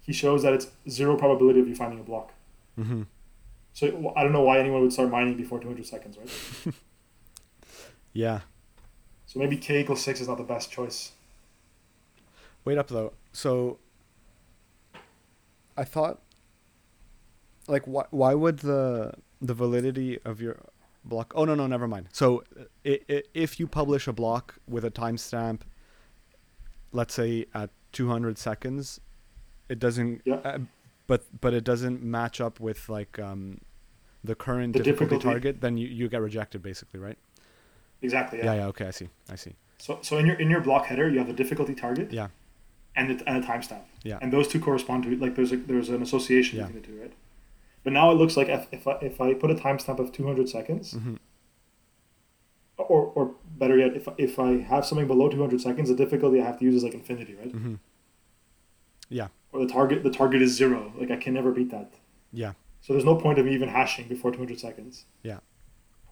he shows that it's zero probability of you finding a block. hmm So I don't know why anyone would start mining before 200 seconds, right? Yeah. So maybe k equals six is not the best choice. Wait up though. So I thought like why why would the the validity of your block Oh no no never mind. So i i if you publish a block with a timestamp let's say at 200 seconds it doesn't Yeah. uh, but but it doesn't match up with like um the current The difficulty, difficulty. target then you, you get rejected basically, right? Exactly. Yeah. Yeah. yeah, okay, I see. I see. So so in your in your block header you have the difficulty target Yeah. and it, and a timestamp. Yeah. And those two correspond to like there's a there's an association Yeah. between the two, right? But now it looks like if if I, if I put a timestamp of 200 seconds. hmm or, or better yet, if, if I have something below 200 seconds, the difficulty I have to use is like infinity, right? hmm Yeah. Or the target the target is zero. Like I can never beat that. Yeah. So there's no point of me even hashing before 200 seconds. Yeah.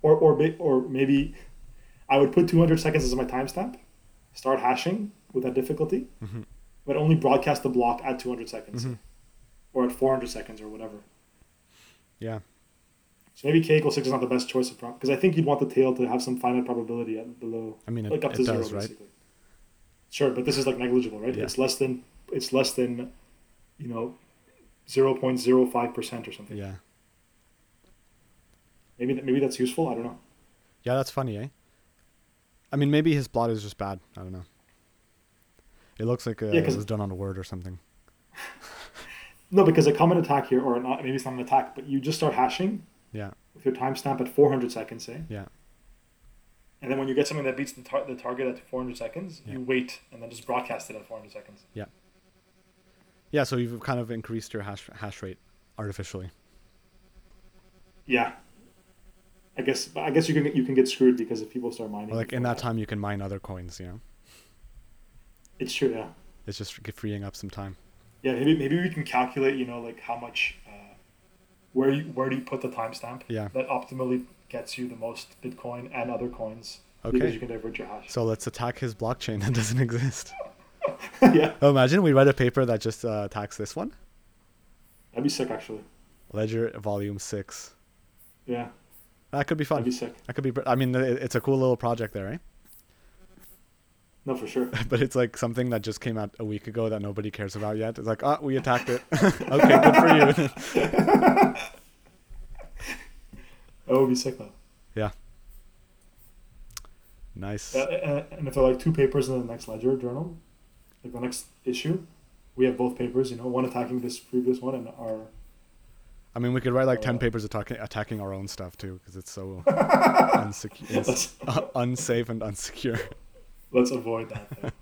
Or or or maybe I would put 200 seconds as my timestamp, start hashing with that difficulty, hmm but only broadcast the block at 200 seconds Mhm. or at 400 seconds or whatever. Yeah. So maybe k equals six is not the best choice of prompt because I think you'd want the tail to have some finite probability at below I mean it, like up to zero does, right? basically. Sure, but this is like negligible, right? Yeah. It's less than it's less than you know zero point zero five percent or something. Yeah. Maybe that, maybe that's useful. I don't know. Yeah, that's funny, eh? I mean, maybe his plot is just bad. I don't know. It looks like uh, Yeah, it was done on a word or something. No, because a common attack here, or not, maybe it's not an attack, but you just start hashing Yeah, with your timestamp at 400 seconds, say, yeah, and then when you get something that beats the, tar- the target at 400 seconds, Yeah. you wait and then just broadcast it at 400 seconds. Yeah. Yeah. So you've kind of increased your hash hash rate artificially. Yeah. I guess I guess you can you can get screwed because if people start mining, like in that time, you can mine other coins. You know, it's true. Yeah. it's just freeing up some time. Yeah, maybe maybe we can calculate, you know, like how much, uh, where you where do you put the timestamp Yeah. that optimally gets you the most Bitcoin and other coins because you can divert your hash. So let's attack his blockchain that doesn't exist. yeah, Oh, imagine we write a paper that just uh, attacks this one. that'd be sick actually. Ledger Volume Six. Yeah, That could be fun. that'd be sick. That could be. I mean, it's a cool little project there, right? No, for sure. But it's like something that just came out a week ago that nobody cares about yet. It's like, oh, we attacked it. okay, good for you. That would be sick though. Yeah. Nice. Uh, and if there are like two papers in the next ledger journal, like the next issue, we have both papers. You know, one attacking this previous one and our. I mean, we could write like ten Uh, papers attacking attacking our own stuff too, because it's so it's uh, unsafe and unsecure. let's avoid that. Thing.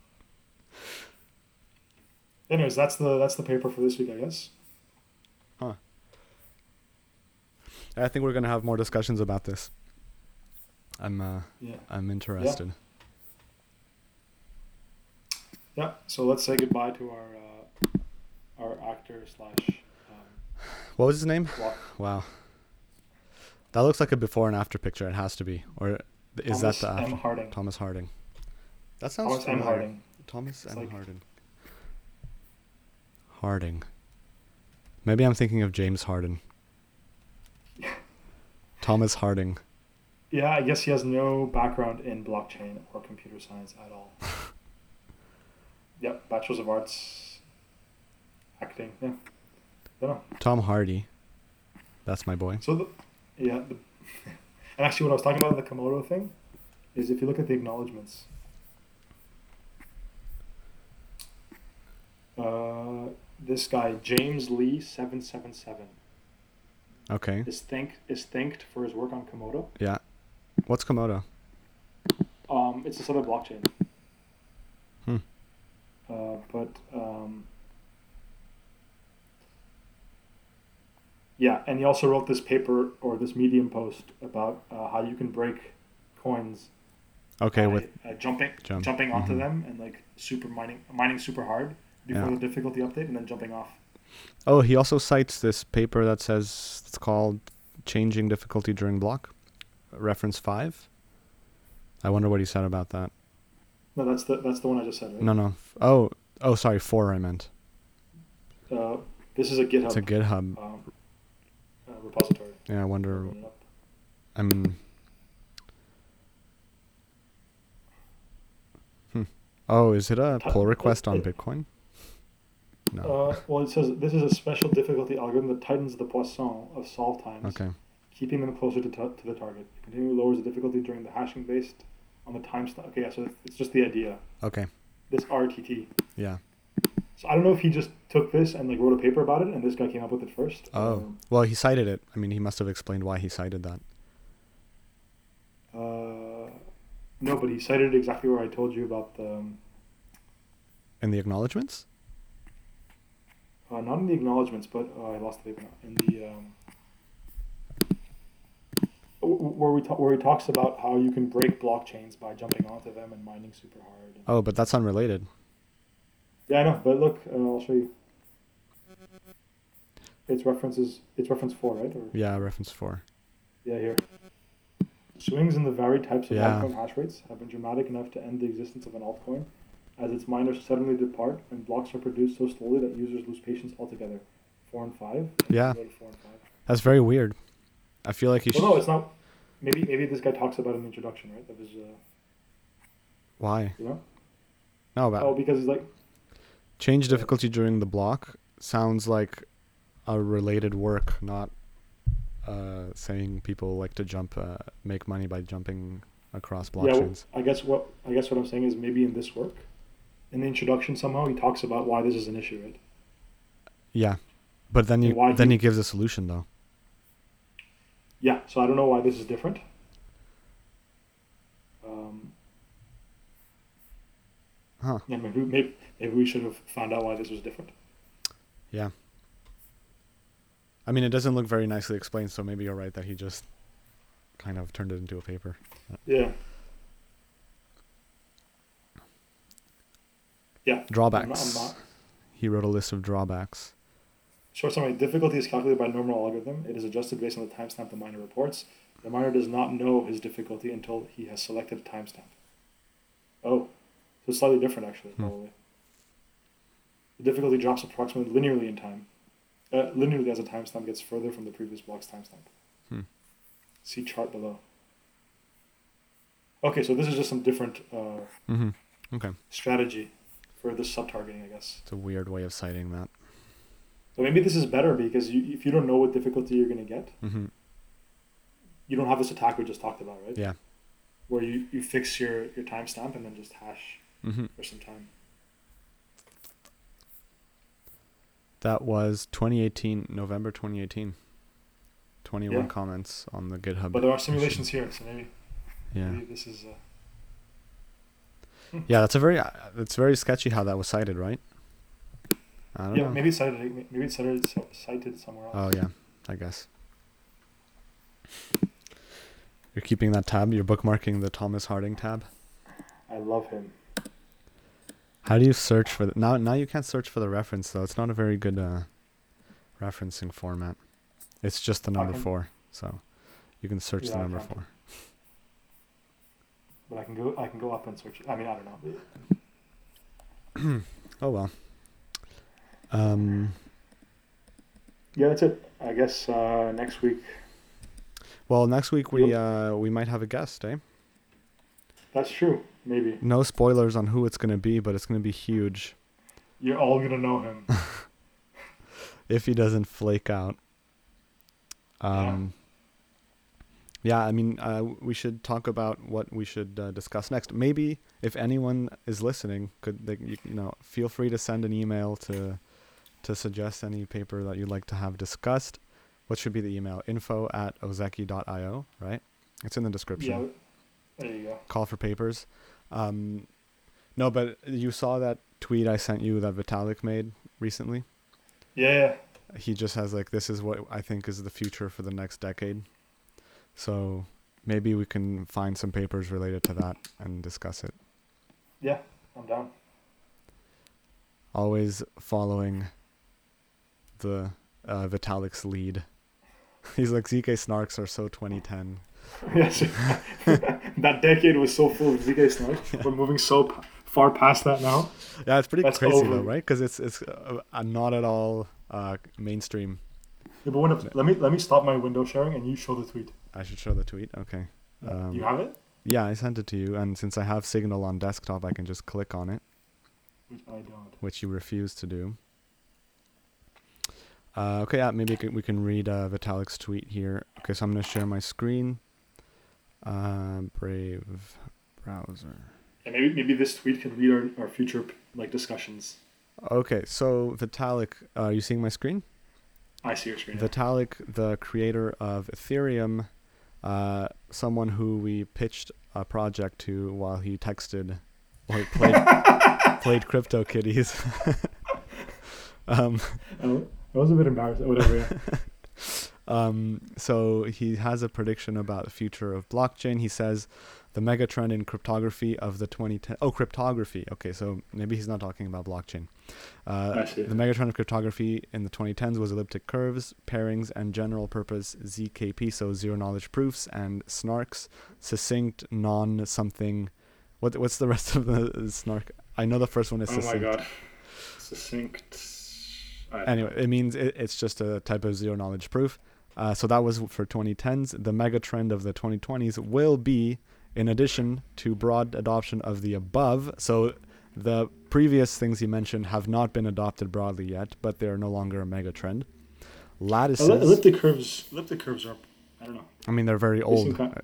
Anyways, that's the that's the paper for this week, I guess. Huh. I think we're gonna have more discussions about this. I'm uh, Yeah. I'm interested. Yeah. So let's say goodbye to our uh, our actor slash What was his name? Wow. That looks like a before and after picture. It has to be, or is Thomas that the M. after? Harding? Thomas Harding. That sounds Thomas M. Harding. Thomas It's M. like- Harding. Harding. Maybe I'm thinking of James Harden. Thomas Harding. Yeah, I guess he has no background in blockchain or computer science at all. yep, bachelor's of arts, acting. Yeah, know. Tom Hardy. That's my boy. So the, yeah, the, and actually, what I was talking about the Komodo thing is if you look at the acknowledgments. Uh, this guy James Lee seven seven seven Okay. is thanked is thanked for his work on Komodo. Yeah. What's Komodo? Um, it's a sort of blockchain. Hmm. Uh, but um, yeah, and he also wrote this paper or this Medium post about uh, how you can break coins Okay, by, with uh, jumping Jump. jumping onto Mhm. them and like super mining mining super hard before Yeah. the difficulty update and then jumping off. Oh, he also cites this paper that says it's called Changing Difficulty During Block, reference 5. I wonder what he said about that. No, that's the that's the one I just said. Right? No, no. Oh, oh, sorry, 4 I meant. Uh, this is a GitHub It's a GitHub. um, repository. Yeah, I wonder. Open it up. I mean. Hmm. Oh, is it a pull request on Bitcoin? No. Uh, well, it says this is a special difficulty algorithm that tightens the Poisson of solve times, Okay. keeping them closer to, t- to the target. It continually lowers the difficulty during the hashing based on the time step. Okay, yeah, so it's just the idea. Okay. This RTT. Yeah. So I don't know if he just took this and like wrote a paper about it, and this guy came up with it first. Oh. Well, he cited it. I mean, he must have explained why he cited that. Uh, no, but he cited it exactly where I told you about the. Um, In the acknowledgments? uh, not in the acknowledgments, but uh, I lost the paper now. In the um, where we ta- where he talks about how you can break blockchains by jumping onto them and mining super hard. And, Oh, but that's unrelated. Yeah, I know, but look, uh, I'll show you. It's references. It's reference four, right? Or Yeah, reference 4. yeah, here. Swings in the varied types of Yeah. altcoin hash rates have been dramatic enough to end the existence of an altcoin, as its miners suddenly depart and blocks are produced so slowly that users lose patience altogether. Four and five. Yeah. Four and five. That's very weird. I feel like he should. No, it's not. Maybe maybe this guy talks about the introduction, right? That was, uh, Why? you know. No, but Oh, because he's like, change difficulty during the block sounds like a related work, not uh, saying people like to jump, uh, make money by jumping across blockchains. yeah. I guess what I guess what I'm saying is maybe in this work, in the introduction somehow he talks about why this is an issue, right? Yeah, but then you why then he- he gives a solution though. Yeah. So I don't know why this is different. Um, Huh? yeah, maybe, maybe maybe we should have found out why this was different. Yeah. I mean, it doesn't look very nicely explained, so maybe you're right that he just kind of turned it into a paper. Yeah. Yeah. I'm not, Drawbacks. I'm not. He wrote a list of drawbacks. Short summary: Difficulty is calculated by normal algorithm. It is adjusted based on the timestamp the miner reports. The miner does not know his difficulty until he has selected a timestamp. Oh, so it's slightly different actually, Hmm. probably. difficulty drops approximately linearly in time. Uh, linearly as a timestamp gets further from the previous block's timestamp. Hmm. See chart below. Okay, so this is just some different uh, Mm-hmm. Okay. strategy for this sub-targeting, I guess. It's a weird way of citing that. So maybe this is better because you, if you don't know what difficulty you're going to get, Mm-hmm. you don't have this attack we just talked about, right? Yeah. Where you, you fix your, your timestamp and then just hash Mm-hmm. for some time. That was 2018, November 2018. 21 Yeah. comments on the GitHub. But there are simulations here, so maybe, yeah. maybe this is. Uh, Yeah, that's a very uh, it's very sketchy how that was cited, right? I don't yeah, know. maybe it's cited. Maybe it's cited, cited somewhere else. Oh yeah, I guess. You're keeping that tab. You're bookmarking the Thomas Harding tab. I love him. How do you search for the now? Now you can't search for the reference though. It's not a very good uh, referencing format. It's just the number can- four, so you can search the Yeah, I number four. But I can go. I can go up and search it. I mean, I don't know. Oh well. Um. Yeah, that's it. I guess uh, next week. Well, next week we uh we might have a guest, eh? That's true. Maybe No spoilers on who it's gonna be, but it's gonna be huge you're all gonna know him. if he doesn't flake out. Um. Yeah, I mean, uh, we should talk about what we should uh, discuss next. Maybe if anyone is listening, could they, you, you know, feel free to send an email to to suggest any paper that you'd like to have discussed. What should be the email? Info at ozeki.io, right? It's in the description. yeah. There you go. call for papers. Um, no, but you saw that tweet I sent you that Vitalik made recently. Yeah. He just has like, "This is what I think is the future for the next decade." So maybe we can find some papers related to that and discuss it. Yeah, I'm down. Always following the uh, Vitalik's lead. He's like ZK snarks are so 2010. yes. that decade was so full of ZK snark. We're moving so p- far past that now. Yeah, it's pretty That's crazy over. though, right? Because it's it's uh, uh, not at all uh, mainstream. Yeah, but let me let me stop my window sharing and you show the tweet. I should show the tweet. Okay. Um, you have it? Yeah, I sent it to you, and since I have Signal on desktop, I can just click on it, Which I don't. which you refuse to do. Uh, okay, yeah, maybe we can, we can read uh, Vitalik's tweet here. Okay, so I'm going to share my screen. Uh, Brave browser. And maybe maybe this tweet can read our, our future like discussions. Okay, so Vitalik, uh, are you seeing my screen? I see your screen. Vitalik, the creator of Ethereum, uh, someone who we pitched a project to while he texted or played played Crypto Kitties. um, Oh, I was a bit embarrassed. Whatever. Yeah. um, so he has a prediction about the future of blockchain. He says the megatrend in cryptography of the 2010 oh cryptography. Okay, so maybe he's not talking about blockchain. Uh, the megatrend of cryptography in the 2010s was elliptic curves, pairings, and general purpose ZKP, so zero knowledge proofs, and snarks, succinct, non something. What what's the rest of the snark? I know the first one is succinct. oh my god. Succinct. Anyway, it means it, it's just a type of zero knowledge proof. Uh, so that was for 2010s. The mega trend of the 2020s will be, in addition to broad adoption of the above. So the previous things he mentioned have not been adopted broadly yet, but they're no longer a mega trend. Lattices. Elli- elliptic curves. Elliptic curves are. I don't know. I mean, they're very old. kind-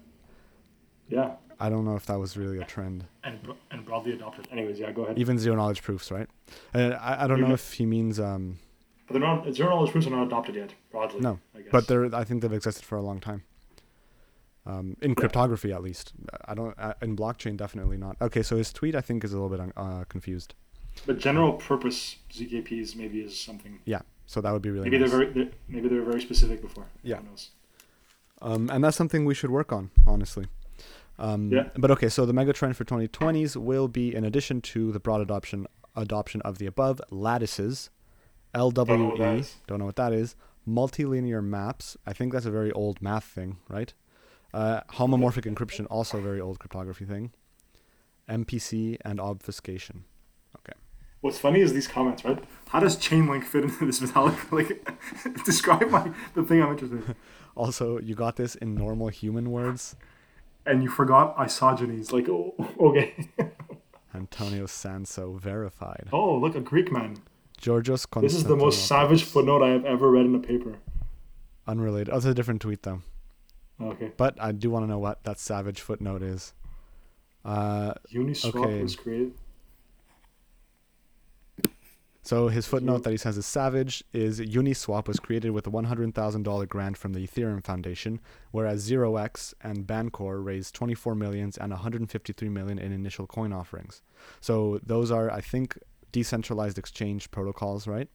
Yeah. I don't know if that was really a trend. And and broadly adopted. Anyways, yeah. Go ahead. Even zero knowledge proofs, right? Uh, I, I don't know if he means, um, But they're not. Zero knowledge proofs are not adopted yet. Broadly. No, I guess. but they're. I think they've existed for a long time. Um, in cryptography, at least. I don't. Uh, in blockchain, definitely not. Okay, so his tweet, I think, is a little bit uh, confused. But general purpose ZKPs maybe is something. Yeah. So that would be really. Maybe nice. they're very. They're, maybe they're very specific before. Yeah. Who knows? Um, and that's something we should work on, honestly. Um, Yeah. But okay, so the mega trend for 2020s will be, in addition to the broad adoption adoption of the above, lattices, LWE. Don't know what that is. Don't know what that is. Multilinear maps. I think that's a very old math thing, right? Uh, homomorphic encryption, also a very old cryptography thing. MPC and obfuscation. Okay. What's funny is these comments, right? How does Chainlink fit into this Vitalik? Like, describe my the thing I'm interested in. Also, you got this in normal human words. And you forgot isogenies. Like, oh, okay. Antonio Sanso verified. oh, look, a Greek man. Georgios This is the most savage footnote I have ever read in a paper. Unrelated. Oh, it's a different tweet though. Okay. But I do want to know what that savage footnote is. Uh, Uniswap Okay. was created. so his footnote that he says is savage is Uniswap was created with a $100,000 grant from the Ethereum Foundation, whereas 0x and Bancor raised 24 millions and 153 million in initial coin offerings. So those are, I think, decentralized exchange protocols, right?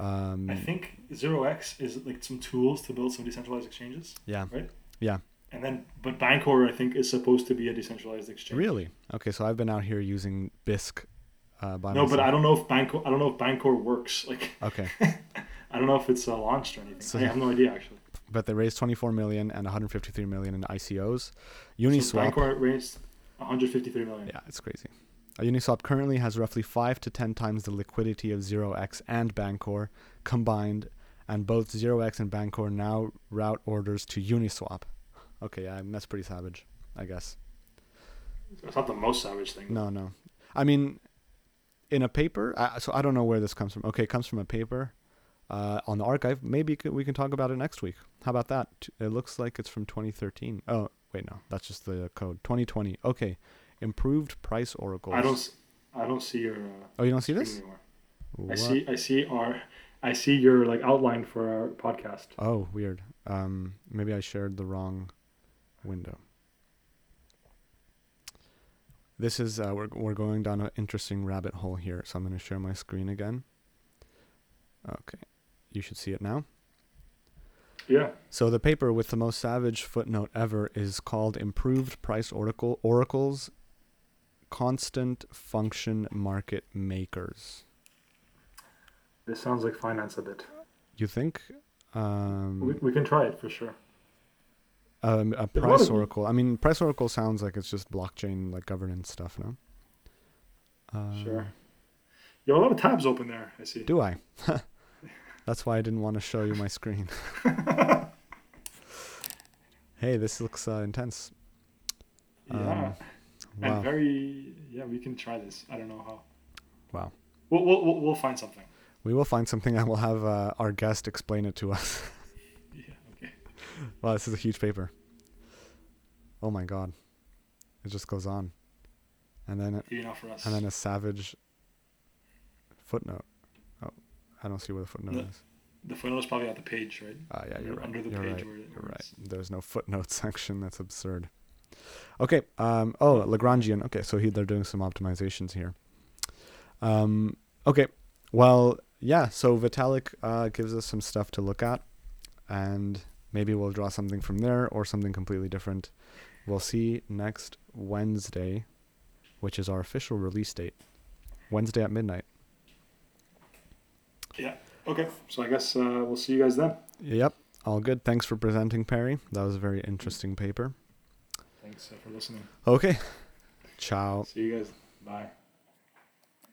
Um, I think Zero X is like some tools to build some decentralized exchanges. yeah. Right? Yeah. And then, but Bancor, I think, is supposed to be a decentralized exchange. Really? Okay, so I've been out here using Bisq. uh, by No, but. I don't know if Bancor. I don't know if Bancor works. Like, Okay. I don't know if it's uh, launched or anything. So- I have no idea actually. but they raised 24 million and 153 million in ICOs. So Uniswap, Bancor raised 153 million. yeah, it's crazy. Uh, Uniswap currently has roughly five to ten times the liquidity of 0x and Bancor combined, and both 0x and Bancor now route orders to Uniswap. Okay, yeah, that's pretty savage, I guess. It's not the most savage thing. No, no. I mean, in a paper, I, so I don't know where this comes from. Okay, it comes from a paper uh, on the arXiv. Maybe we can talk about it next week. How about that? It looks like it's from 2013. Oh, wait, no, that's just the code. 2020. Okay, improved price oracles. I don't. I don't see your. Uh, Oh, you don't see this? Anymore. What? I see. I see our. I see your like outline for our podcast. Oh, weird. Um, maybe I shared the wrong window. This is uh, we're we're going down an interesting rabbit hole here, so I'm going to share my screen again. Okay, you should see it now. Yeah. So the paper with the most savage footnote ever is called "Improved Price Oracle Oracles, Constant Function Market Makers." This sounds like finance a bit. You think? Um, We, we can try it for sure. Um, a There's a lot price oracle. I mean, price oracle sounds like it's just blockchain like governance stuff, no? Uh, Sure. You have a lot of tabs open there. I see. Do I? That's why I didn't want to show you my screen. hey, this looks uh, intense. Yeah. Um, and very. Yeah, we can try this. I don't know how. Wow. We'll we'll we'll, find something. We will find something and we'll have uh, our guest explain it to us. Yeah. Okay. wow, this is a huge paper. Oh my god. It just goes on. And then Maybe not for us. and then a savage footnote. Oh, I don't see where the footnote No. is. the footnote is probably at the page, right? Ah, yeah, you're Under- right. under the you're page right. where it- You're right. There's no footnote section. That's absurd. Okay. Um. Oh, Lagrangian. Okay. So he, they're doing some optimizations here. Um. Okay. Well, yeah. So Vitalik uh, gives us some stuff to look at, and maybe we'll draw something from there or something completely different. We'll see next Wednesday, which is our official release date. Wednesday at midnight. Yeah. Okay. So I guess uh, we'll see you guys then. Yep. All good. Thanks for presenting, Perry. That was a very interesting paper. Thanks uh, for listening. Okay. Ciao. See you guys. Bye.